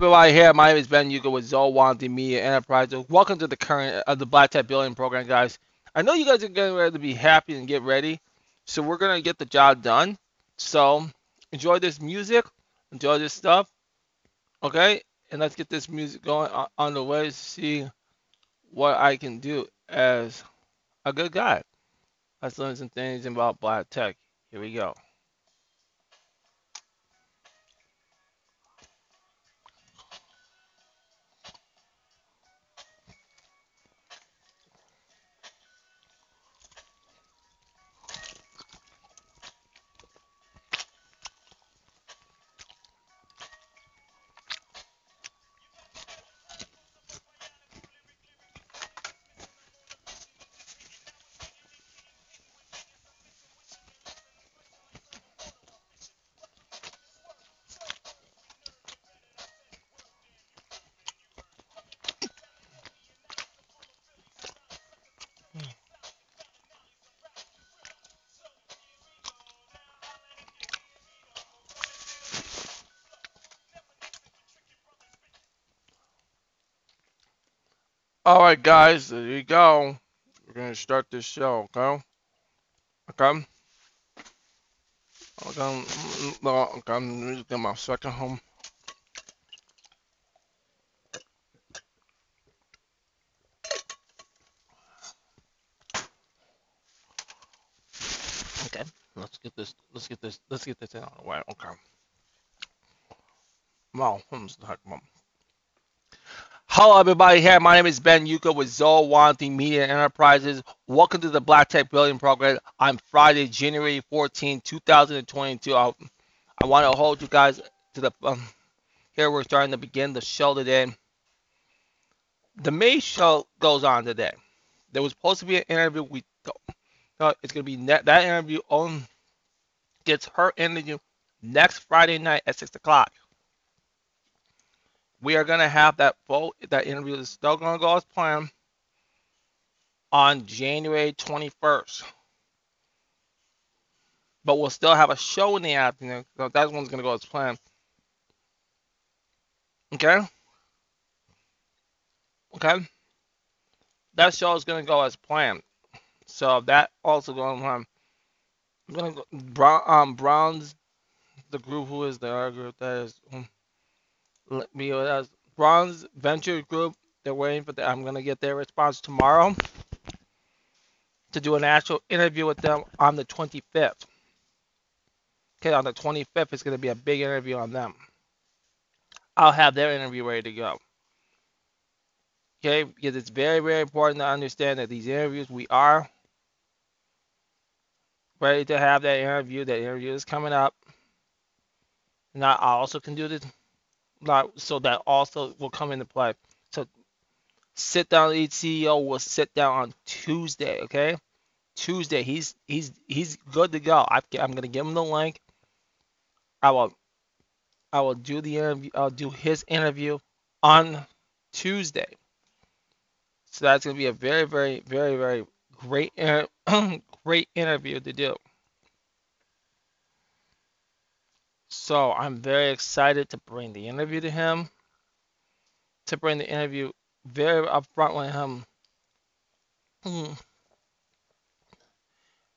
everybody here. My name is Ben Yuga with Zolwanti Media Enterprises. Welcome to the current of the Black Tech Building Program, guys. I know you guys are getting ready to be happy and get ready, so we're gonna get the job done. So enjoy this music, enjoy this stuff, okay? And let's get this music going on, on the way to see what I can do as a good guy. Let's learn some things about Black Tech. Here we go. All right, guys, there you go. We're gonna start this show, okay? Okay. Okay. Okay. let me get my second home. Okay, let's get this. Let's get this. Let's get this out of the way. Okay. Wow. The heck, mom? Hello, everybody. Here, my name is Ben Yuka with Zolwanti Media Enterprises. Welcome to the Black Tech Building Program. I'm Friday, January 14, 2022. I, I want to hold you guys to the. Um, here, we're starting to begin the show today. The main show goes on today. There was supposed to be an interview. We uh, it's gonna be ne- that interview on gets her interview next Friday night at six o'clock. We are gonna have that vote. That interview is still gonna go as planned on January 21st. But we'll still have a show in the afternoon. So that one's gonna go as planned. Okay. Okay. That show is gonna go as planned. So that also going on. I'm gonna go Brown um Browns the group who is the other group that is um, let me uh, Bronze Venture Group. They're waiting for the. I'm gonna get their response tomorrow to do an actual interview with them on the 25th. Okay, on the 25th, it's gonna be a big interview on them. I'll have their interview ready to go. Okay, because it's very, very important to understand that these interviews we are ready to have that interview. That interview is coming up. Now I also can do this like, so that also will come into play. So sit down each CEO will sit down on Tuesday, okay? Tuesday, he's he's he's good to go. I, I'm gonna give him the link. I will I will do the interview. I'll do his interview on Tuesday. So that's gonna be a very very very very great great interview to do. So I'm very excited to bring the interview to him, to bring the interview very upfront with him, hmm,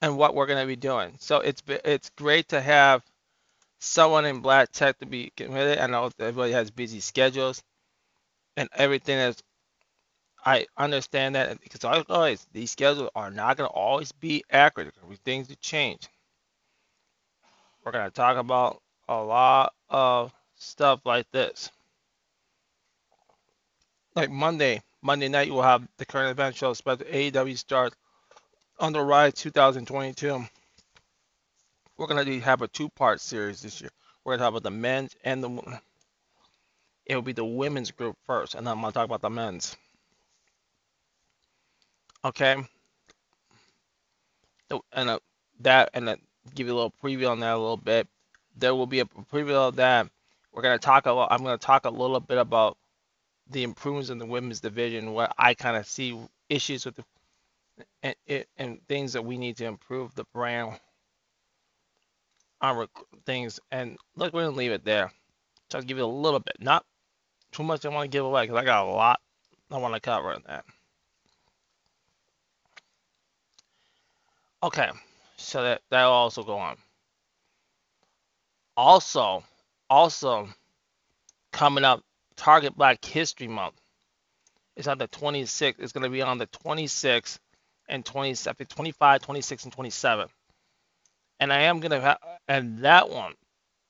and what we're going to be doing. So it's it's great to have someone in Black Tech to be committed. I know everybody has busy schedules, and everything is. I understand that because I always these schedules are not going to always be accurate. Things change. We're going to talk about a lot of stuff like this. Like Monday, Monday night, you will have the current event show, special AEW start on the ride 2022. We're gonna have a two-part series this year. We're gonna talk about the men's and the women. It will be the women's group first, and then I'm gonna talk about the men's. Okay. And uh, that, and uh, give you a little preview on that a little bit there will be a preview of that. We're gonna talk a lot. I'm gonna talk a little bit about the improvements in the women's division, what I kind of see issues with the and, and things that we need to improve the brand on things. And look, we're gonna leave it there. Just give you a little bit, not too much I want to give away because I got a lot I want to cover that. Okay, so that that'll also go on. Also, also coming up, Target Black History Month It's on the 26th. It's going to be on the 26th and 27, 25, 26, and 27. And I am going to have, and that one,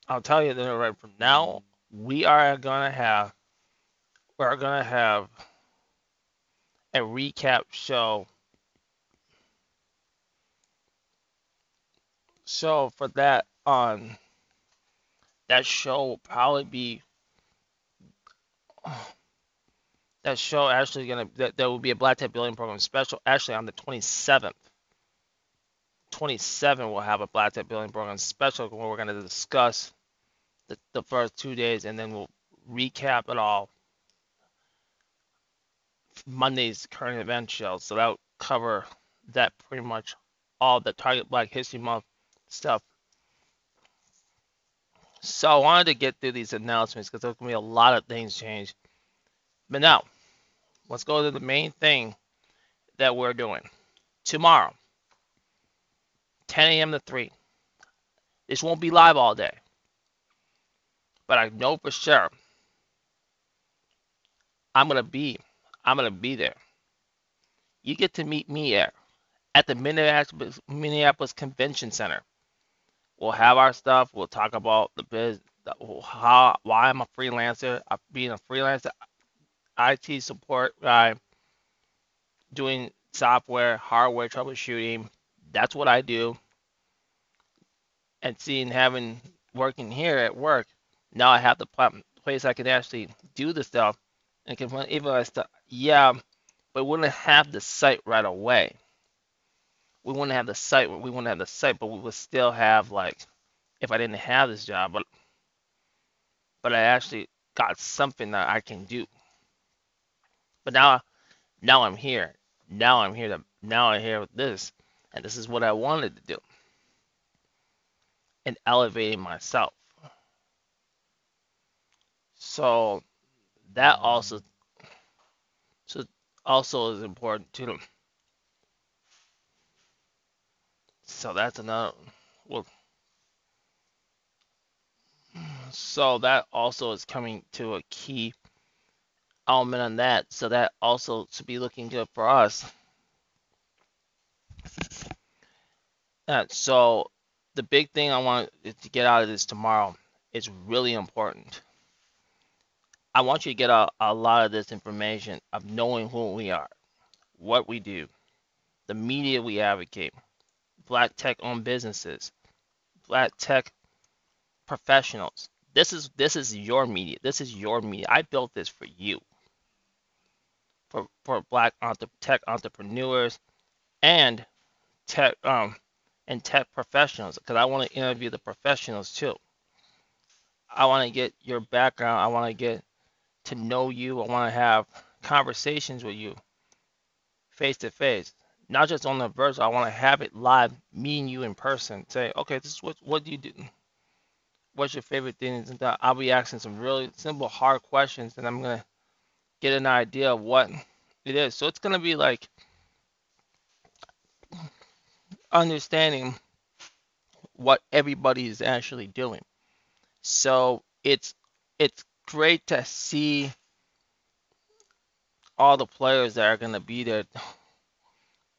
I'll tell you that right from now, we are going to have, we're going to have a recap show. So for that on that show will probably be that show actually gonna that there will be a black tech building program special actually on the 27th 27 we'll have a black tech building program special where we're to discuss the, the first two days and then we'll recap it all. Monday's current event show so that'll cover that pretty much all the target black history month stuff so i wanted to get through these announcements because there's going to be a lot of things change. but now let's go to the main thing that we're doing tomorrow 10 a.m. to 3. This won't be live all day. But I know for sure I'm going to be I'm going to be there. You get to meet me there at the Minneapolis, Minneapolis Convention Center. We'll have our stuff. We'll talk about the biz, how why I'm a freelancer, being a freelancer IT support guy, doing software, hardware troubleshooting. That's what I do and seeing having working here at work, now I have the place I can actually do the stuff and can even I stuff. Yeah, but wouldn't have the site right away. We wouldn't have the site. We wouldn't have the site, but we would still have like if I didn't have this job, but but I actually got something that I can do. But now, now I'm here. Now I'm here to now I'm here with this, and this is what I wanted to do and elevating myself. So that also so also is important too. So that's another well so that also is coming to a key element on that. So that also to be looking good for us. And so the big thing I want to get out of this tomorrow is really important. I want you to get a, a lot of this information of knowing who we are, what we do, the media we advocate, black tech owned businesses, black tech professionals. This is this is your media. This is your media. I built this for you. For for black entre- tech entrepreneurs and tech um and tech professionals because I want to interview the professionals too. I want to get your background. I want to get to know you. I want to have conversations with you face to face, not just on the virtual. I want to have it live, meeting you in person. Say, okay, this is what what do you do? What's your favorite thing? I'll be asking some really simple, hard questions, and I'm gonna get an idea of what it is. So it's gonna be like understanding what everybody is actually doing. So it's it's great to see all the players that are going to be there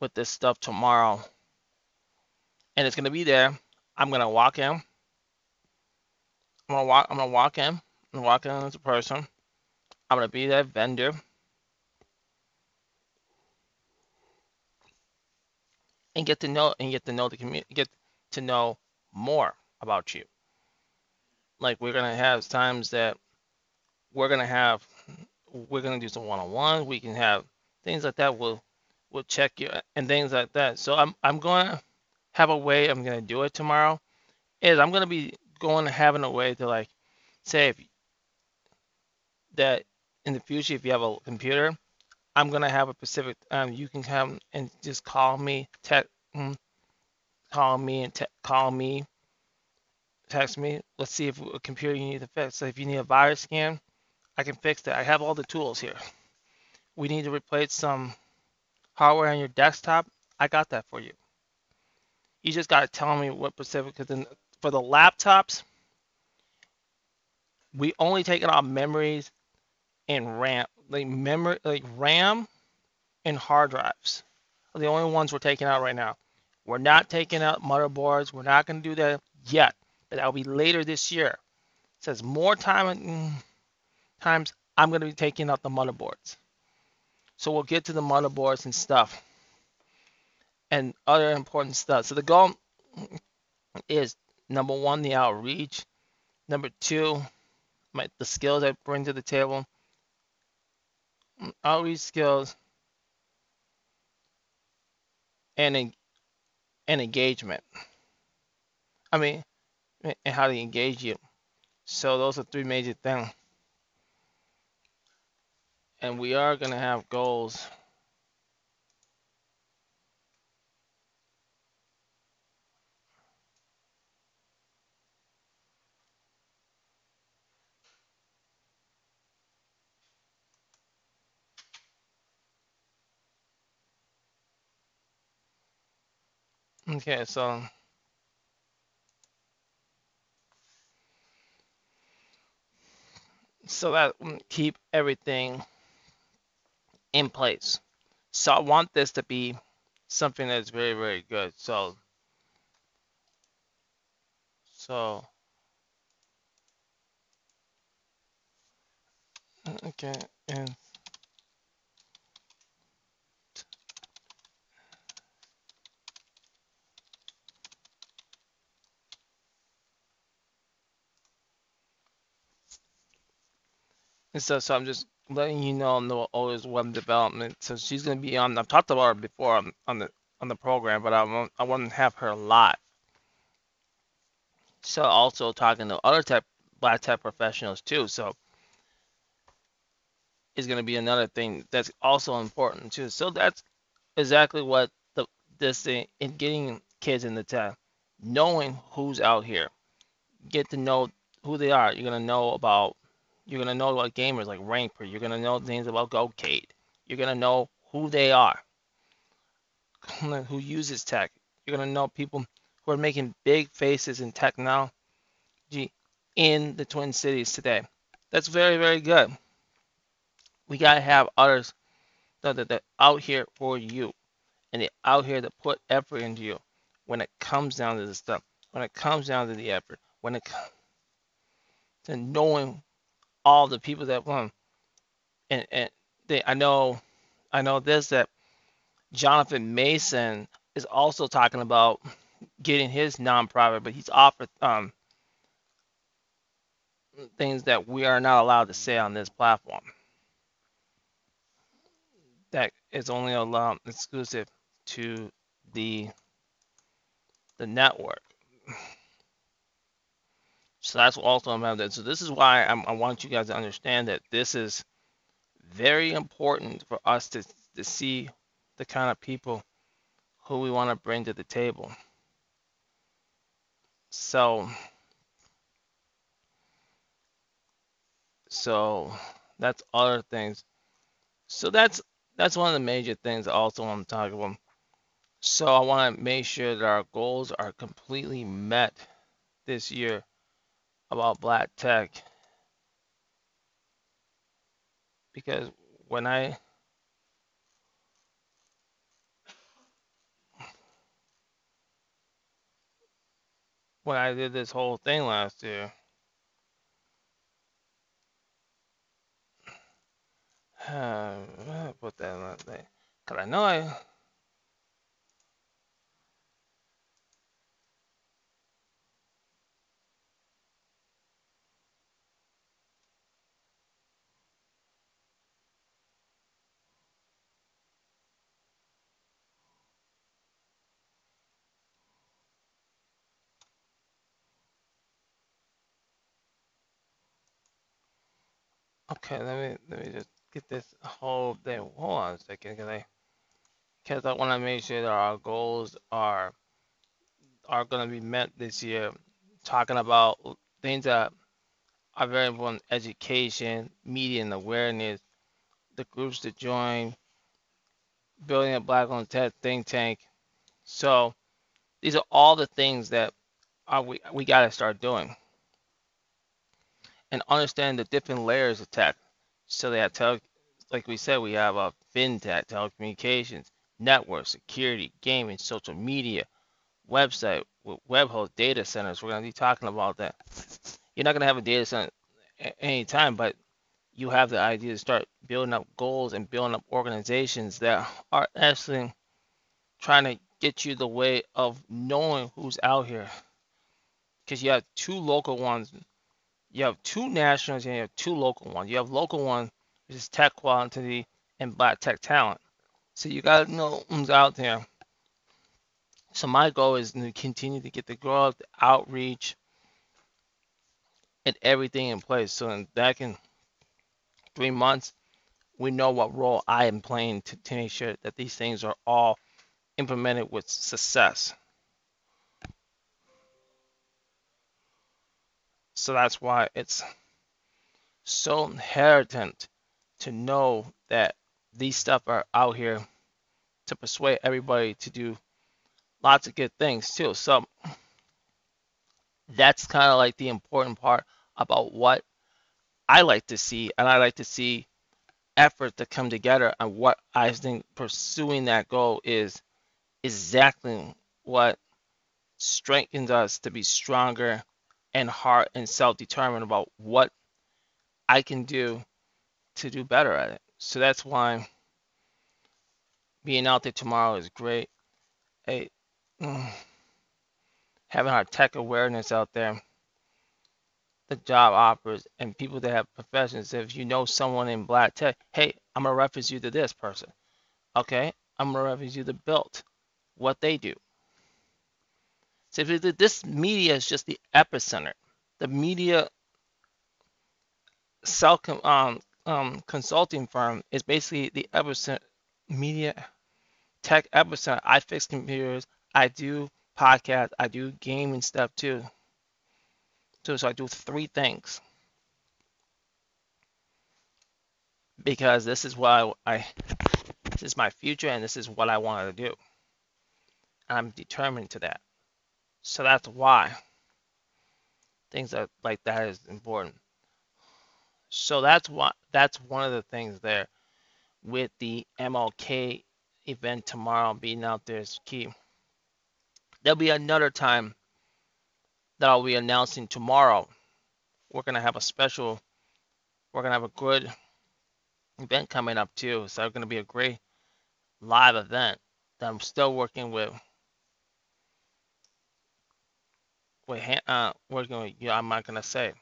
with this stuff tomorrow. And it's to be there. I'm to walk in. I'm to walk I'm to walk in. I'm walk in as a person. I'm to be that vendor. and get to know and get to know the community, get to know more about you. Like we're gonna have times that we're gonna have, we're gonna do some one-on-one. We can have things like that. We'll we'll check you and things like that. So I'm I'm gonna have a way. I'm gonna do it tomorrow. Is I'm gonna be going to having a way to like say if that in the future if you have a computer I'm gonna have a specific. Um, you can come and just call me, text, mm, call me and te- call me, text me. Let's see if a computer you need to fix. So if you need a virus scan, I can fix that. I have all the tools here. We need to replace some hardware on your desktop. I got that for you. You just got to tell me what specific, because for the laptops, we only taking out memories and RAM, like memory, like RAM and hard drives are the only ones we're taking out right now. We're not taking out motherboards. We're not going to do that yet, but that'll be later this year. It says more time mm, times I'm going to be taking out the motherboards. So we'll get to the motherboards and stuff and other important stuff. So the goal is number one, the outreach. Number two, my, the skills I bring to the table. Outreach skills and and engagement. I mean, and how to engage you. So those are three major things. And we are gonna have goals. Okay, so so that keep everything in place. So I want this to be something that's very, very good. So so okay, and And so, so I'm just letting you know I'm the oldest web development. So she's gonna be on. I've talked about her before on, on the on the program, but I won't I won't have her live. So also talking to other tech black tech professionals too. So is gonna be another thing that's also important too. So that's exactly what the this thing in getting kids in the tech, knowing who's out here, get to know who they are. You're gonna know about you're gonna know about gamers like Ranker. You're gonna know things about GoCade. You're gonna know who they are, who uses tech. You're gonna know people who are making big faces in technology in the Twin Cities today. That's very, very good. We gotta have others that, that out here for you, and they're out here to put effort into you. When it comes down to the stuff, when it comes down to the effort, when it comes to knowing all the people that won. And and they, I know, I know this that Jonathan Mason is also talking about getting his nonprofit, but he's offered um, things that we are not allowed to say on this platform. That is only allowed exclusive to the the network. So that's also about that. So this is why I'm, i want you guys to understand that this is very important for us to, to see the kind of people who we want to bring to the table. So, so that's other things. So that's that's one of the major things I also I'm talking about. So I want to make sure that our goals are completely met this year about black tech. Because when I when I did this whole thing last year uh, put that in that because I know I Okay, let me let me just get this whole thing. Hold on a second, cause I because I want to make sure that our goals are are gonna be met this year. Talking about things that are very important. Education, media and awareness, the groups to join, building a black owned tech think tank. So these are all the things that are we we gotta start doing. And understand the different layers of tech. So they have tele like we said, we have a fintech, telecommunications, network, security, gaming, social media, website, web host, data centers. We're gonna be talking about that. You're not gonna have a data center anytime, but you have the idea to start building up goals and building up organizations that are actually trying to get you the way of knowing who's out here. Because you have two local ones, you have two nationals, and you have two local ones. You have local one, which is tech quality and black tech talent. So you gotta know who's out there. So my goal is to continue to get the growth, the outreach, and everything in place. So in back in three months, we know what role I am playing to, to make sure that these things are all implemented with success. So that's why it's so inherent to know that these stuff are out here to persuade everybody to do lots of good things too. So that's kind of like the important part about what I like to see, and I like to see effort to come together. And what I think pursuing that goal is exactly what strengthens us to be stronger and heart and self-determined about what I can do to do better at it. So that's why being out there tomorrow is great. Hey, mm, having our tech awareness out there the job offers and people that have professions. If you know someone in black tech, hey, I'm gonna reference you to this person. Okay, I'm gonna reference you to Built, what they do. So this media is just the epicenter, the media self um, um, consulting firm is basically the epicenter media tech epicenter. I fix computers. I do podcasts. I do gaming stuff too. So, so I do three things because this is what I, I this is my future and this is what I want to do. I'm determined to that. So that's why things like that is important. So that's what that's one of the things there with the MLK event tomorrow being out there is key. There'll be another time that I'll be announcing tomorrow. We're gonna have a special, we're gonna have a good event coming up too. So it's gonna be a great live event that I'm still working with. With uh, working with you, I'm not gonna say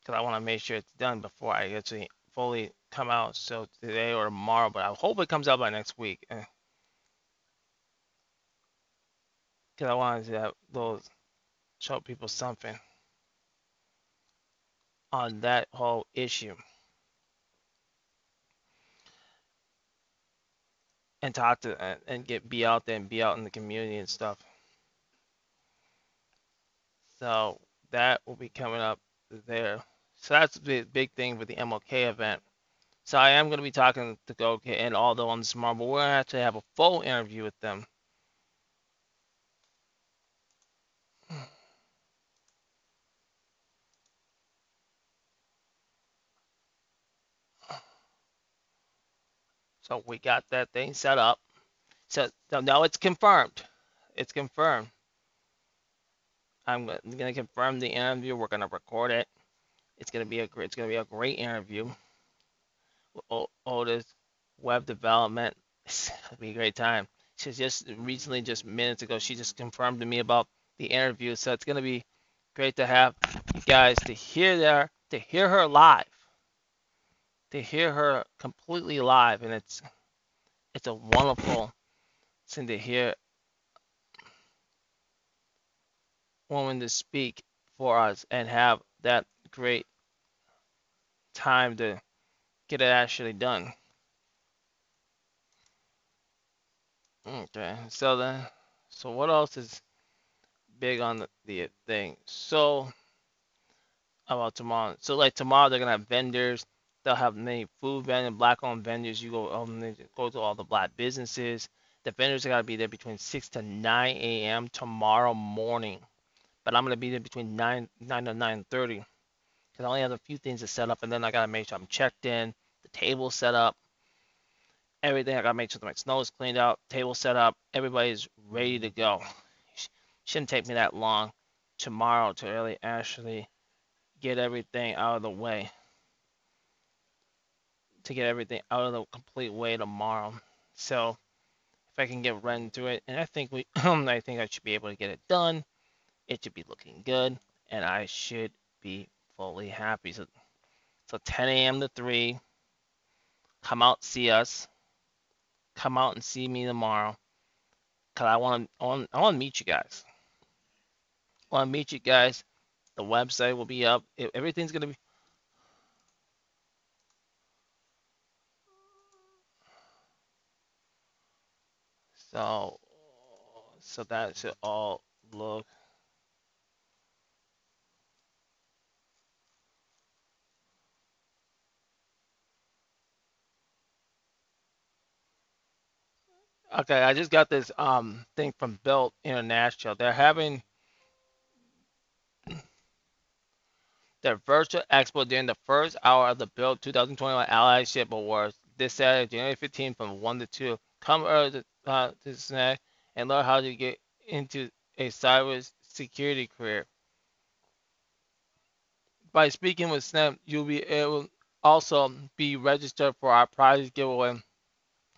because I want to make sure it's done before I actually fully come out. So today or tomorrow, but I hope it comes out by next week. Eh. because I wanted to those show people something on that whole issue and talk to and get be out there and be out in the community and stuff. So that will be coming up there. So that's the big thing with the MLK event. So I am going to be talking to Go and all the ones tomorrow, but we're going to actually have a full interview with them So we got that thing set up. So, so now it's confirmed. It's confirmed. I'm to confirm the interview. We're to record it. It's to be a great, it's to be a great interview. Otis web development. It'll be a great time. She's just recently, just minutes ago, she just confirmed to me about the interview. So it's to be great to have you guys to hear there, to hear her live to hear her completely live, and it's it's a wonderful thing to hear woman to speak for us and have that great time to get it actually done. Okay, so then, so what else is big on the, the thing? So about tomorrow. So like tomorrow they're gonna have vendors. They'll have many food vendors, black-owned vendors. You go um, go to all the black businesses. The vendors are gotta be there between 6 to 9 a.m. tomorrow morning. But I'm gonna be there between 9 9 to 9:30 because I only have a few things to set up, and then I gotta make sure I'm checked in, the table set up, everything. I gotta make sure my snow is cleaned out, table set up, everybody's ready to go. Shouldn't take me that long tomorrow to really actually get everything out of the way. To get everything out of the complete way tomorrow. So if I can get right into it, and I think we, I think I should be able to get it done. It should be looking good, and I should be fully happy. So, so 10 a.m. to 3. Come out, see us. Come out and see me tomorrow. Cause I want to, I want, I want to meet you guys. I want to meet you guys. The website will be up. Everything's gonna be. So, so that should all look. Okay, I just got this um thing from Belt International. They're having their virtual expo during the first hour of the Build 2021 Allyship Awards this Saturday, January 15th from 1 to 2. Come early to, uh, to snack and learn how to get into a cyber security career. By speaking with Snap, you'll be able also be registered for our prize giveaway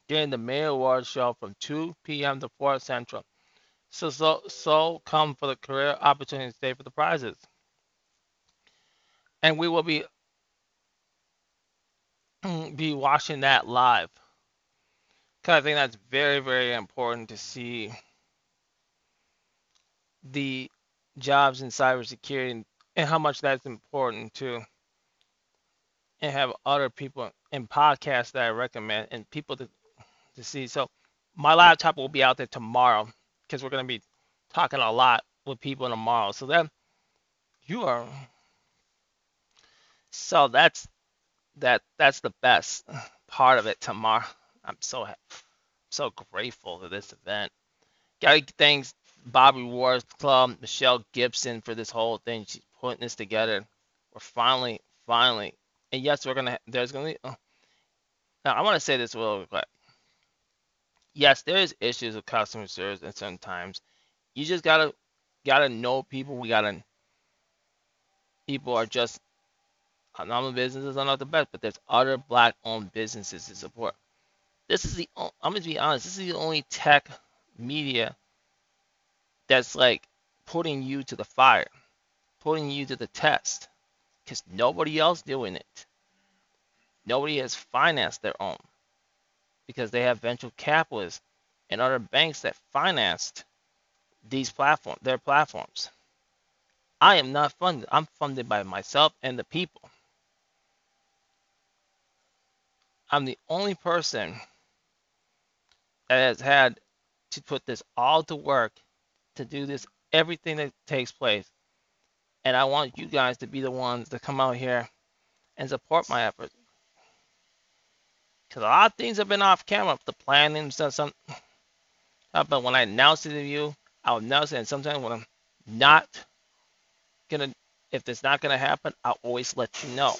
during the main awards show from 2 p.m. to 4 central. So, so, so come for the career opportunity, stay for the prizes and we will be be watching that live. Cause I think that's very, very important to see the jobs in cybersecurity and, and how much that's important to and have other people in podcasts that I recommend and people to to see. So my laptop will be out there tomorrow because we're gonna be talking a lot with people tomorrow. So then you are so that's that that's the best part of it tomorrow. I'm so so grateful for this event. Gotta thanks Bobby Wars Club, Michelle Gibson for this whole thing. She's putting this together. We're finally, finally, and yes, we're gonna. There's gonna be. Oh. Now I want to say this real quick. Yes, there is issues with customer service, and sometimes you just gotta gotta know people. We gotta people are just Normal businesses are not the best, but there's other black-owned businesses to support. This is the I'm gonna be honest. This is the only tech media that's like putting you to the fire, putting you to the test, because nobody else doing it. Nobody has financed their own because they have venture capitalists and other banks that financed these platforms, their platforms. I am not funded. I'm funded by myself and the people. I'm the only person that has had to put this all to work to do this everything that takes place. And I want you guys to be the ones to come out here and support my efforts. Because a lot of things have been off camera. The planning stuff, some, uh, but when I announce it to you, I'll announce it. And sometimes when I'm not gonna, if it's not gonna happen, I'll always let you know.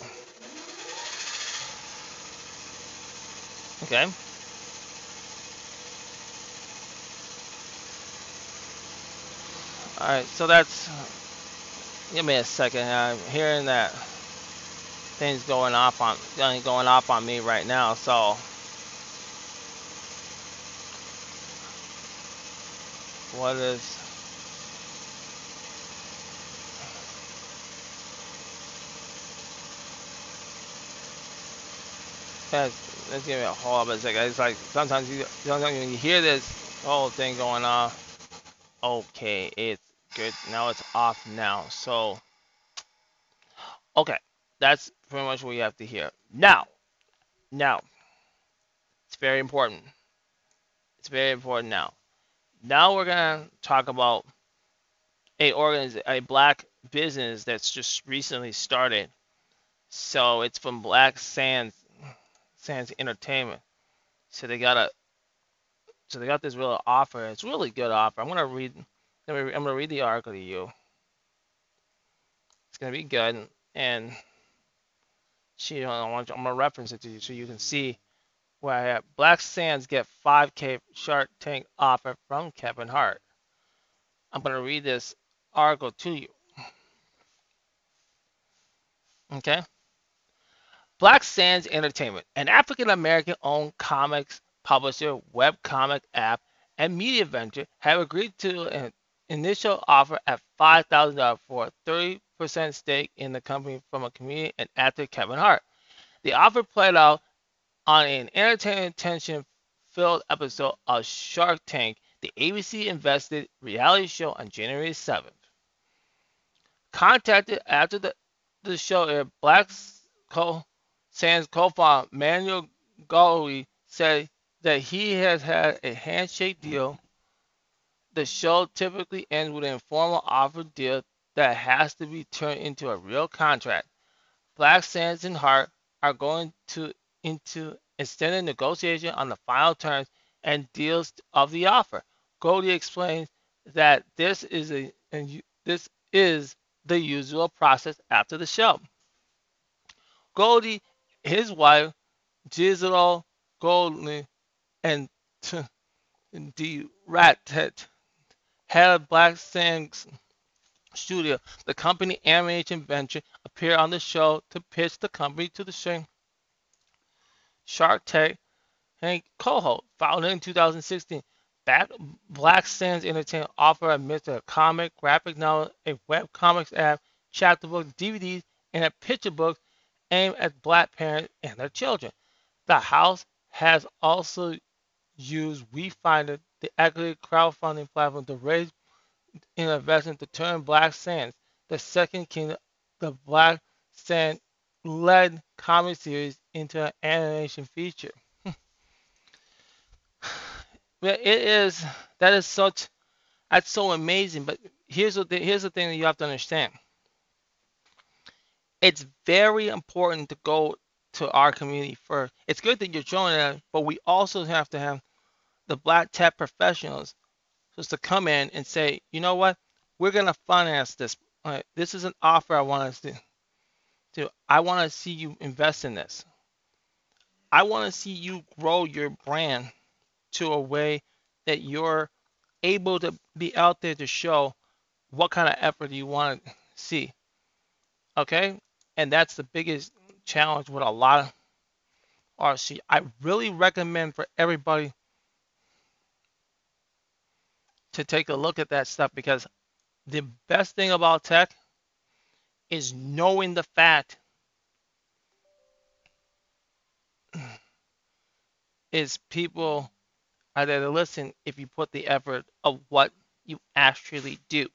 Okay. Alright, so that's... Give me a second. I'm hearing that things going off on going off on me right now, so... What is... Let's give me a hold of a second. It's like sometimes you sometimes when you hear this whole thing going on, okay, it's good. Now it's off now. So okay, that's pretty much what you have to hear. Now, now, it's very important. It's very important now. Now we're gonna talk about a organiz a black business that's just recently started. So it's from Black Sands Sands Entertainment. So they got a so they got this real offer. It's really good offer. I'm gonna read I'm gonna read the article to you. It's gonna be good and she I'm gonna reference it to you so you can see where I Black Sands get 5K Shark Tank offer from Kevin Hart. I'm gonna read this article to you. Okay. Black Sands Entertainment, an African American owned comics publisher, web comic app, and media venture, have agreed to an initial offer at $5,000 for a 30% stake in the company from a comedian and actor Kevin Hart. The offer played out on an entertaining tension filled episode of Shark Tank, the ABC invested reality show on January 7th. Contacted after the, the show aired, Black Co- Sands co-founder Manuel Goldie said that he has had a handshake deal. The show typically ends with an informal offer deal that has to be turned into a real contract. Black Sands and Hart are going to into extended negotiation on the final terms and deals of the offer. Goldie explains that this is a and this is the usual process after the show. Goldie, his wife, Giselle Goldie, and the Rat head of Black Sands Studio, the company animation venture, appeared on the show to pitch the company to the Shark Tank and co-host. Founded in 2016, Back Black Sands Entertainment offer a mix of comic, graphic novel, a web comics app, chapter books, DVDs, and a picture book aimed at black parents and their children. The house has also used Wefunder, the equity crowdfunding platform, to raise an investment to turn Black Sands, the second king, the Black Sand led comic series into an animation feature. It is that is such that's so amazing. But here's the here's the thing that you have to understand. It's very important to go to our community first. It's good that you're joining us, but we also have to have the black tech professionals just to come in and say, you know what, we're gonna finance this. Right, this is an offer I want us to do. I want to see you invest in this. I want to see you grow your brand to a way that you're able to be out there to show what kind of effort you want to see. Okay? And that's the biggest challenge with a lot of RC. I really recommend for everybody to take a look at that stuff because the best thing about tech is knowing the fact is people are there to listen if you put the effort of what you actually do.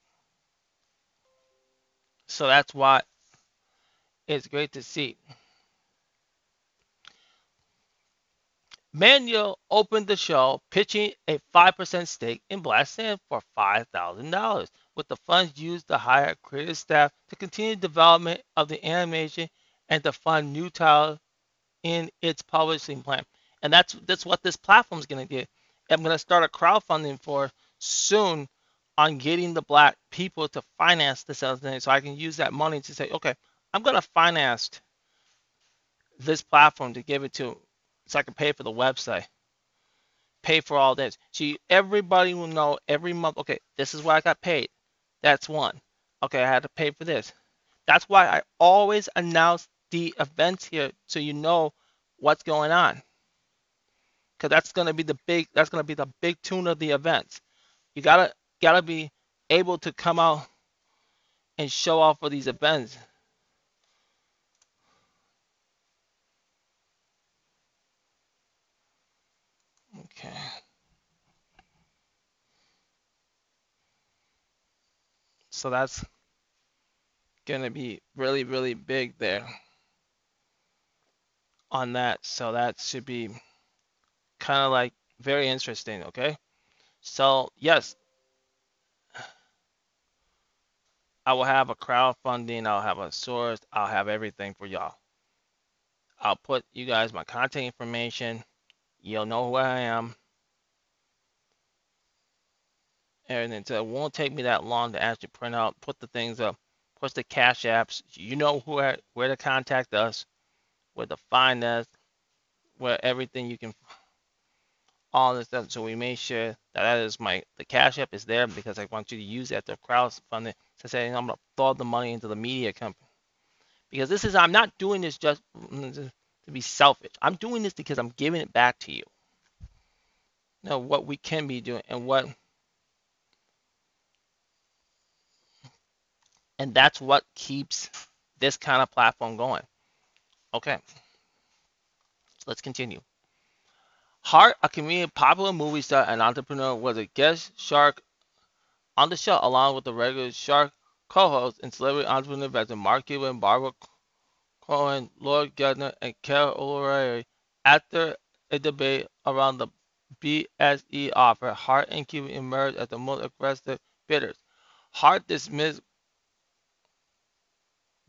So that's why it's great to see. Manuel opened the show pitching a 5% stake in Black Sand for $5,000, with the funds used to hire creative staff to continue development of the animation and to fund new titles in its publishing plan. And that's that's what this platform is going to get. I'm going to start a crowdfunding for soon on getting the black people to finance this thing so I can use that money to say, okay, I'm going to finance this platform to give it to so I can pay for the website, pay for all this. See, everybody will know every month. Okay, this is what I got paid. That's one. Okay, I had to pay for this. That's why I always announce the events here so you know what's going on. Because that's gonna be the big. That's gonna be the big tune of the events. You gotta gotta be able to come out and show off for these events. Okay. So that's gonna be really, really big there on that. So that should be kind of like very interesting, okay? So yes, I will have a crowdfunding. I'll have a source. I'll have everything for y'all. I'll put you guys my contact information. You'll know who I am. And it won't take me that long to actually print out, put the things up, put the cash apps. You know where where to contact us, where to find us, where everything you can, all this stuff. So we make sure that that is my the cash app is there because I want you to use that to crowdfund to say I'm gonna throw the money into the media company because this is I'm not doing this just to be selfish. I'm doing this because I'm giving it back to you. Now, what we can be doing and what and that's what keeps this kind of platform going. Okay, so let's continue. Hart, a comedian, popular movie star, and entrepreneur, was a guest shark on the show, along with the regular shark co-hosts and celebrity entrepreneur investor Mark Cuban, Barbara Cohen, Lord Gardner, and Carol O'Reilly. After a debate around the BESE offer, Hart and Cuban emerged as the most aggressive bidders. Hart dismissed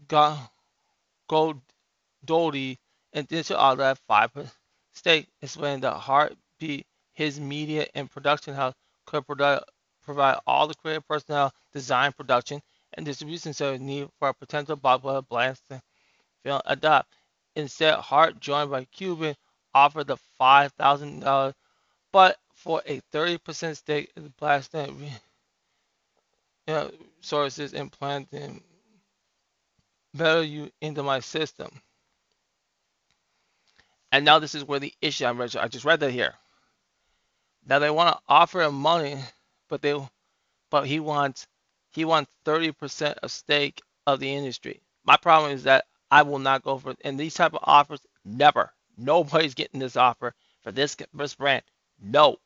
Gold Doty initial offer at 5% stake, explaining that Hart beat his media and production house could provide all the creative personnel, design, production, and distribution service needed for a potential blockbuster film adopt. Instead, Hart, joined by Cuban, offered the $5,000, but for a 30% stake in the Blasting you know, sources implanting value into my system. And now this is where the issue I'm read. I just read that here. Now they want to offer him money, but they, but he wants, he wants 30% of stake of the industry. My problem is that I will not go for and these type of offers. Never. Nobody's getting this offer for this this brand. No,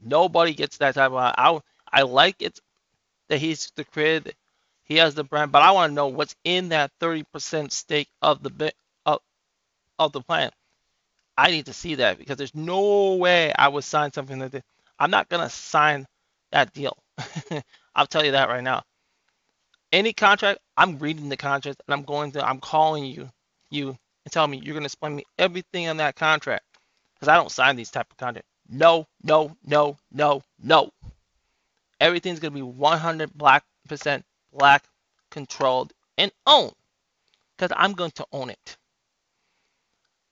nobody gets that type of. I I like it that he's the creator, he has the brand, but I want to know what's in that 30% stake of the of, of the plan. I need to see that because there's no way I would sign something like this. I'm not gonna sign that deal. I'll tell you that right now any contract, I'm reading the contract and I'm going to, I'm calling you, you, and telling me you're going to explain me everything on that contract because I don't sign these type of contract. No, no, no, no, no. Everything's going to be 100 black percent black controlled and owned because I'm going to own it.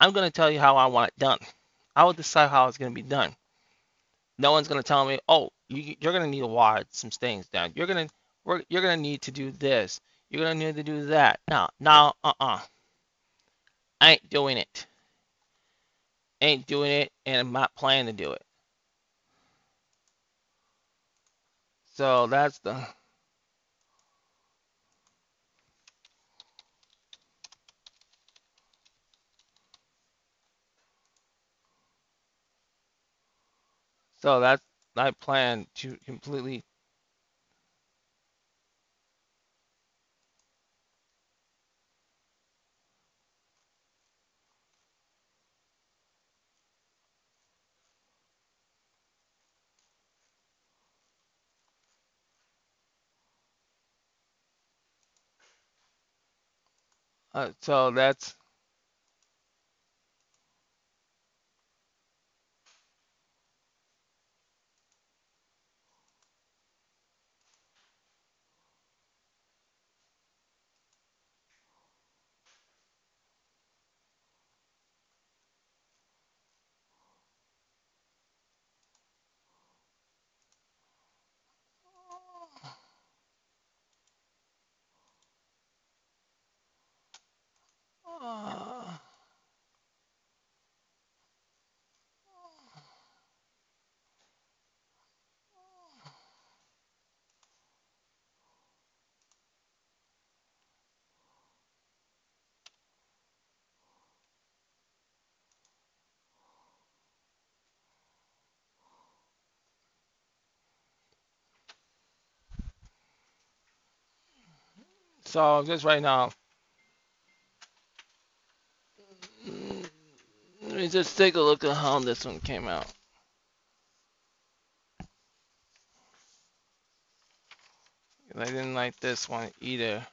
I'm going to tell you how I want it done. I will decide how it's going to be done. No one's going to tell me, oh, you, are going to need to wire some things down. You're going to we're, you're going to need to do this. You're going to need to do that. No, no, uh-uh. I ain't doing it. Ain't doing it, and I'm not planning to do it. So that's the... So that's my plan to completely Uh, so that's so just right now. Let me just take a look at how this one came out. I didn't like this one either.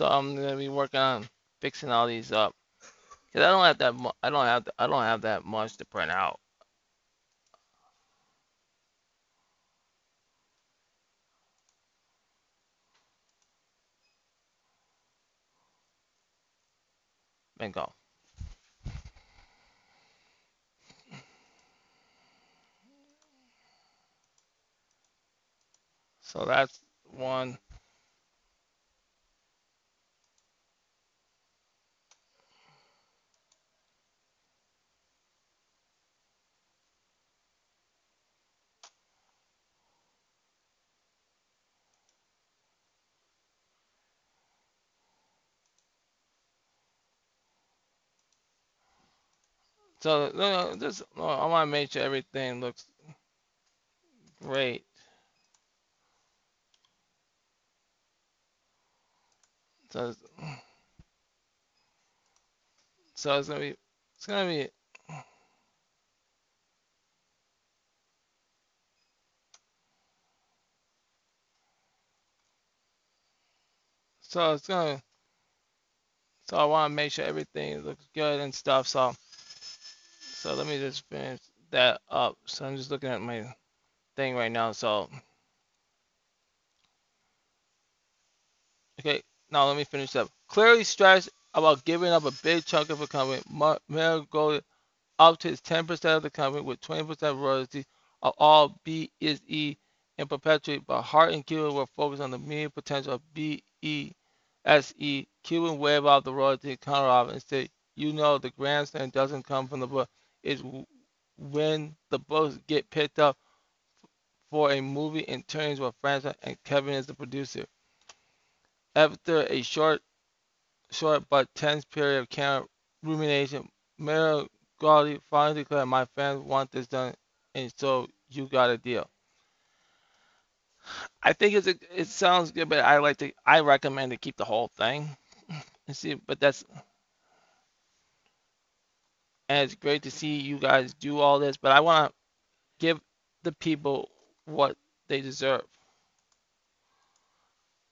So I'm gonna be working on fixing all these up. Cause I don't have that. Mu- I don't have. I don't have that much to print out. Bingo. So that's one. So no, just no, I want to make sure everything looks great. So, so it's gonna be. It's gonna be. So it's gonna. So I want to make sure everything looks good and stuff. So, so let me just finish that up. So I'm just looking at my thing right now. So, okay, now let me finish up. Clearly stressed about giving up a big chunk of a company. Go up to 10% of the company with 20% royalty of all B is E and perpetuate, but Hart and Cuban were focused on the immediate potential of BESE. Cuban wave off the royalty counter off and said, you know, the grandstand doesn't come from the book. It's when the books get picked up for a movie and turns into a franchise and Kevin is the producer. After a short, short but tense period of camera rumination, Mayor Gaudy finally declared, "My fans want this done, and so you got a deal." I think it's a, it sounds good, but I like to I recommend to keep the whole thing and see. But that's and it's great to see you guys do all this. But I want to give the people what they deserve.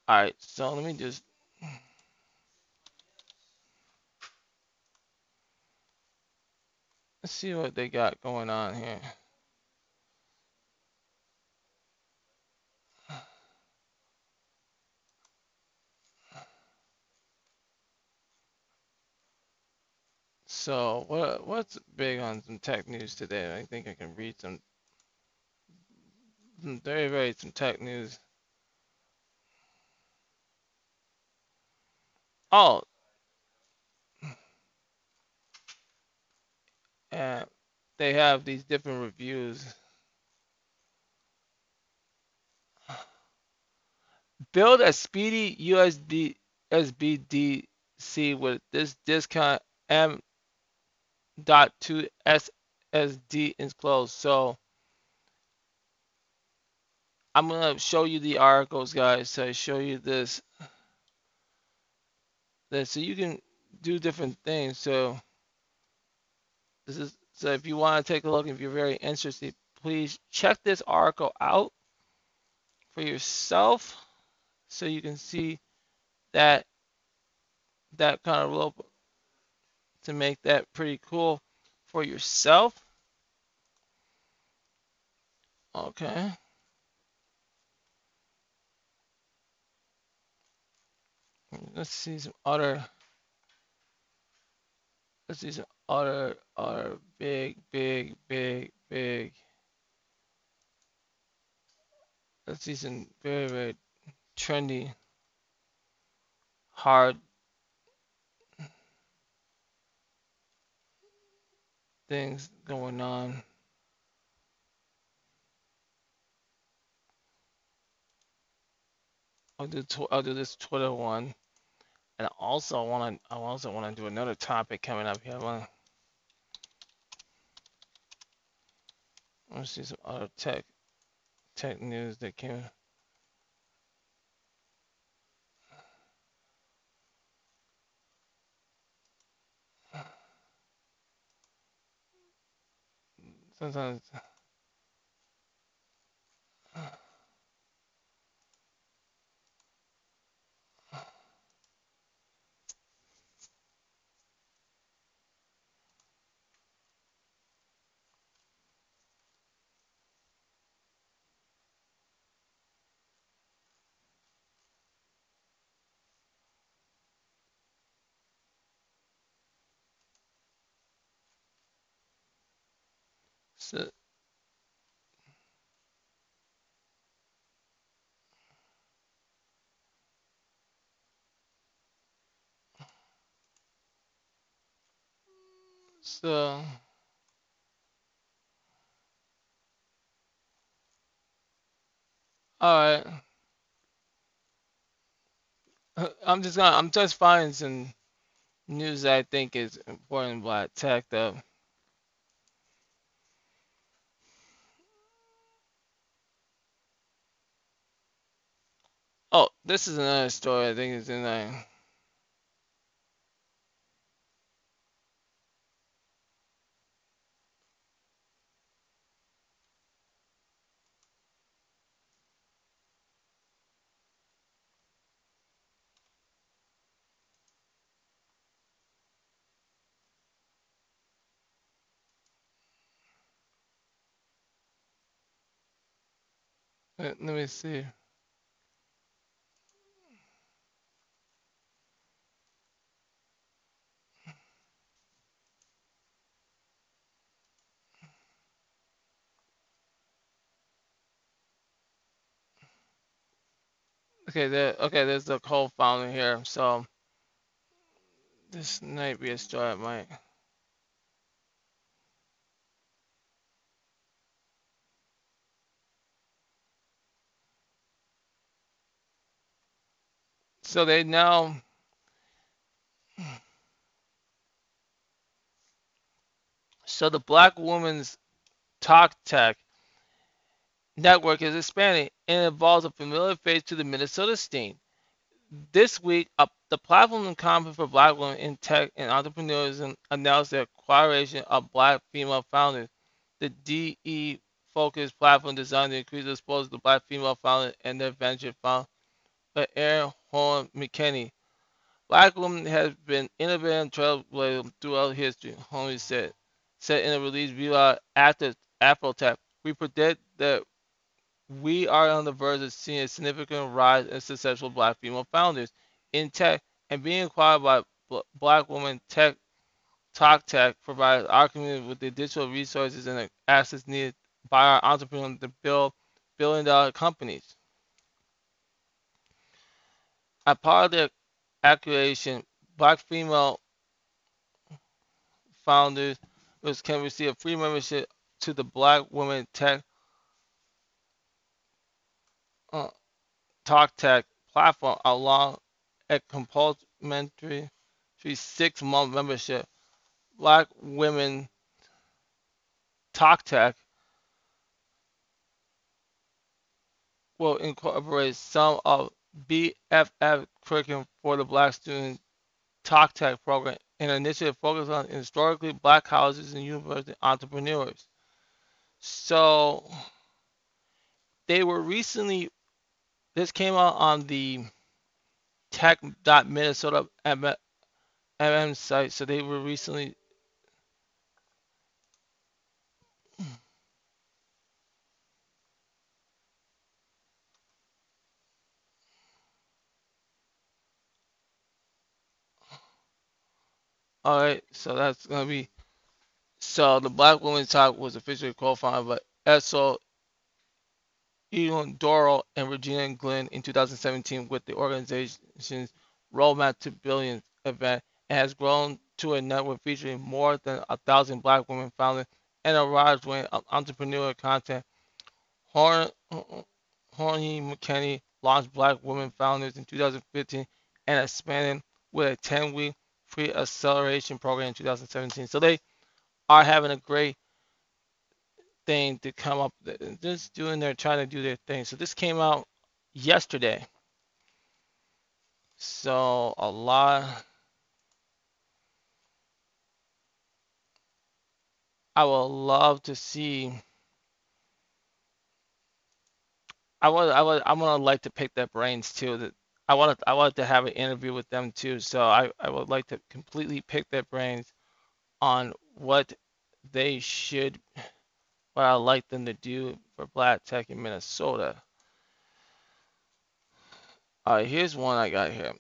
All right, so let me just let's see what they got going on here. So what what's big on some tech news today? I think I can read some, some very very some tech news. Oh, and they have these different reviews. Build a speedy USB SBDC with this discount M.2 SSD is closed. So I'm gonna show you the articles, guys. So I show you this, this, so you can do different things. So this is so if you want to take a look, if you're very interested, please check this article out for yourself, so you can see that that kind of to make that pretty cool for yourself. Okay. Let's see some other. let's see some other other big, big, big, big. Let's see some very, very trendy, hard things going on. I'll do I'll do this Twitter one, and I also want to I also want to do another topic coming up here. I want to see some other tech tech news that came. Sometimes so, so all right. I'm just gonna I'm just finding some news I think is important about tech though. Oh, this is another story I think it's in there. Let, let me see. Okay, okay, there's the co-founder here. So this might be a story I might so they now so the Black woman's Talk Tech network is expanding and involves a familiar face to the Minnesota scene. This week, the Platform and Conference for Black Women in Tech and Entrepreneurs announced their acquisition of Black female founders. The DE focused platform designed to increase exposure to Black female founders and their venture founder, Erin Horne McKinney. Black women have been innovative and trailblazers throughout history, Holmes said, said in a release via after Afrotech. We predict that we are on the verge of seeing a significant rise in successful black female founders in tech and being acquired by black women tech talk tech provides our community with the additional resources and access needed by our entrepreneurs to build billion dollar companies. As part of the acquisition, black female founders can receive a free membership to the Black Women Tech uh, Talk Tech platform along a complementary six month membership. Black Women Talk Tech will incorporate some of BFF curriculum for the Black Student Talk Tech program, an initiative focused on historically black colleges and university entrepreneurs. So they were recently this came out on the tech.minnesota MM site. So they were recently. All right, so that's gonna be so the Black Women's Talk was officially co-founded by Esso Doro and Regina Gwynn in 2017 with the organization's Roadmap to Billions event and has grown to a network featuring more than a thousand black women founders and a wide range entrepreneurial content. Horne, Horny McKinney launched Black Women Founders in 2015 and expanded with a 10-week free acceleration program in 2017. So they are having a great thing to come up, just doing their, trying to do their thing. So this came out yesterday. So a lot. I would love to see. I would, I would, I'm gonna like to pick their brains too. That I want to, I want to have an interview with them too. So I, I would like to completely pick their brains on what they should, what I'd like them to do for Black Tech in Minnesota. All right, here's one I got here.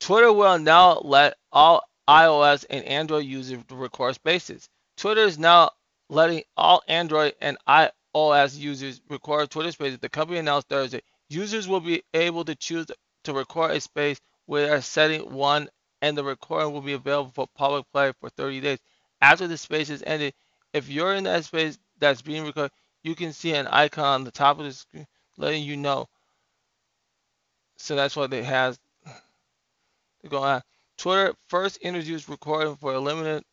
Twitter will now let all iOS and Android users record spaces. Twitter is now letting all Android and iOS users record Twitter spaces. The company announced Thursday users will be able to choose to record a space with a setting one, and the recording will be available for public play for 30 days. After the space is ended, if you're in that space that's being recorded, you can see an icon on the top of the screen letting you know. So that's what it has to go on. Twitter first introduced recording for a limited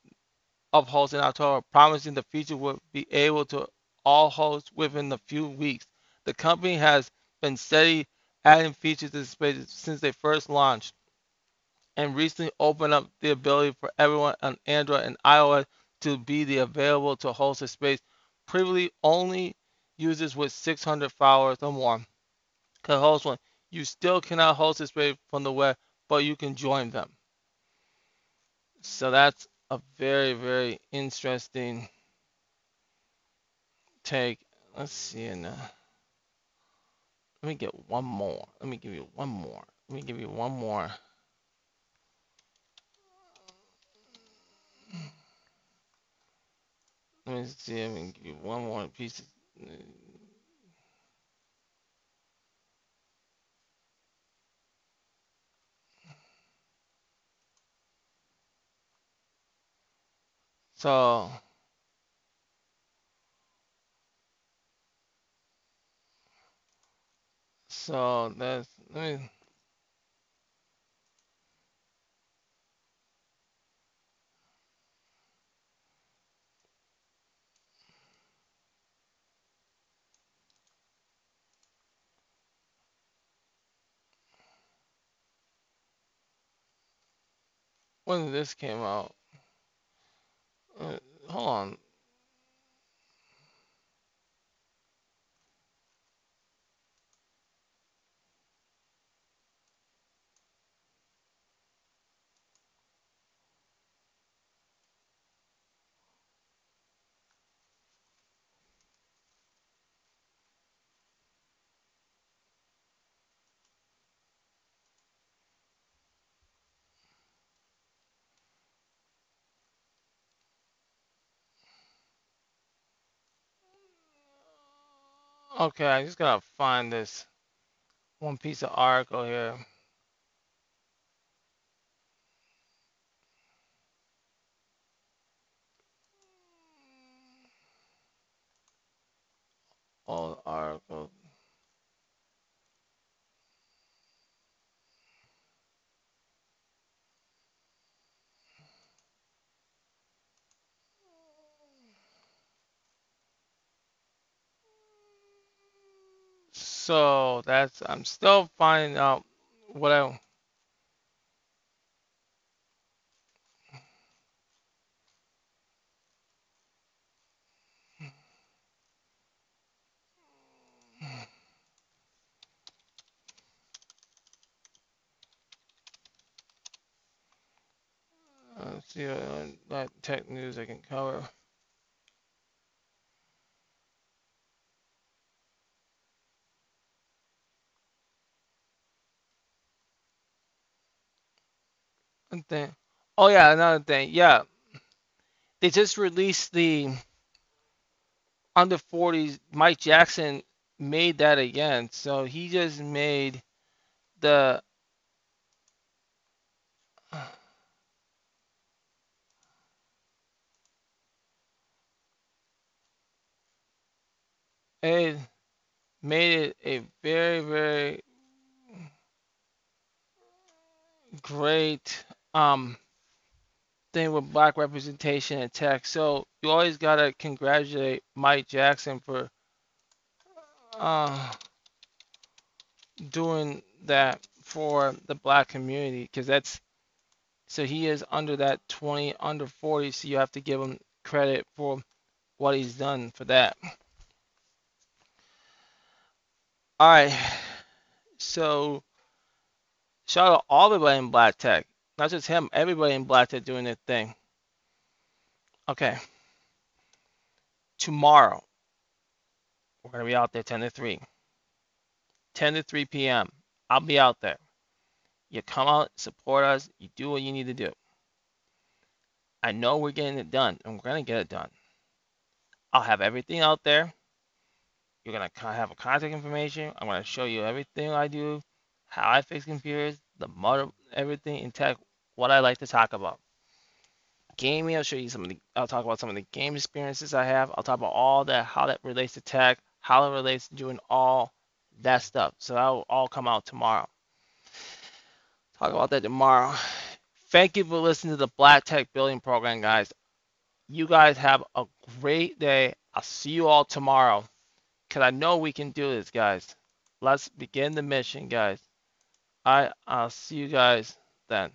of hosts in October, promising the feature would be able to all hosts within a few weeks. The company has been steady adding features to the since they first launched and recently opened up the ability for everyone on Android and iOS to be the available to host a space. Previously, only users with 600 followers or more could host one. You still cannot host a space from the web, but you can join them. So that's a very, very interesting take. Let's see. And uh, let me get one more. Let me give you one more. Let me give you one more. Let me see. Let me give you one more piece. Of, so So that's let me when this came out. Uh, hold on. Okay, I just gotta find this one piece of article here. Old article. Oh. So that's I'm still finding out what I uh, see uh, that tech news I can cover. Then Oh yeah, another thing. Yeah, they just released the under 40s. Mike Jackson made that again. So he just made the it made it a very very great um thing with black representation in tech. So you always gotta congratulate Mike Jackson for uh doing that for the black community because that's so he is under that 20 under 40 so you have to give him credit for what he's done for that all right so shout out all everybody in black tech not just him everybody in black tech doing their thing okay tomorrow we're going to be out there 10 to 3 10 to 3 p.m i'll be out there you come out support us you do what you need to do I know we're getting it done, and we're gonna get it done. I'll have everything out there. You're gonna have a contact information. I'm gonna show you everything I do, how I fix computers, the mother, everything in tech, what I like to talk about. Gaming, I'll show you some of the. I'll talk about some of the game experiences I have. I'll talk about all that, how that relates to tech, how it relates to doing all that stuff. So that will all come out tomorrow. Talk about that tomorrow. Thank you for listening to the Black Tech Building Program, guys. You guys have a great day. I'll see you all tomorrow because I know we can do this, guys. Let's begin the mission, guys. I, I'll see you guys then.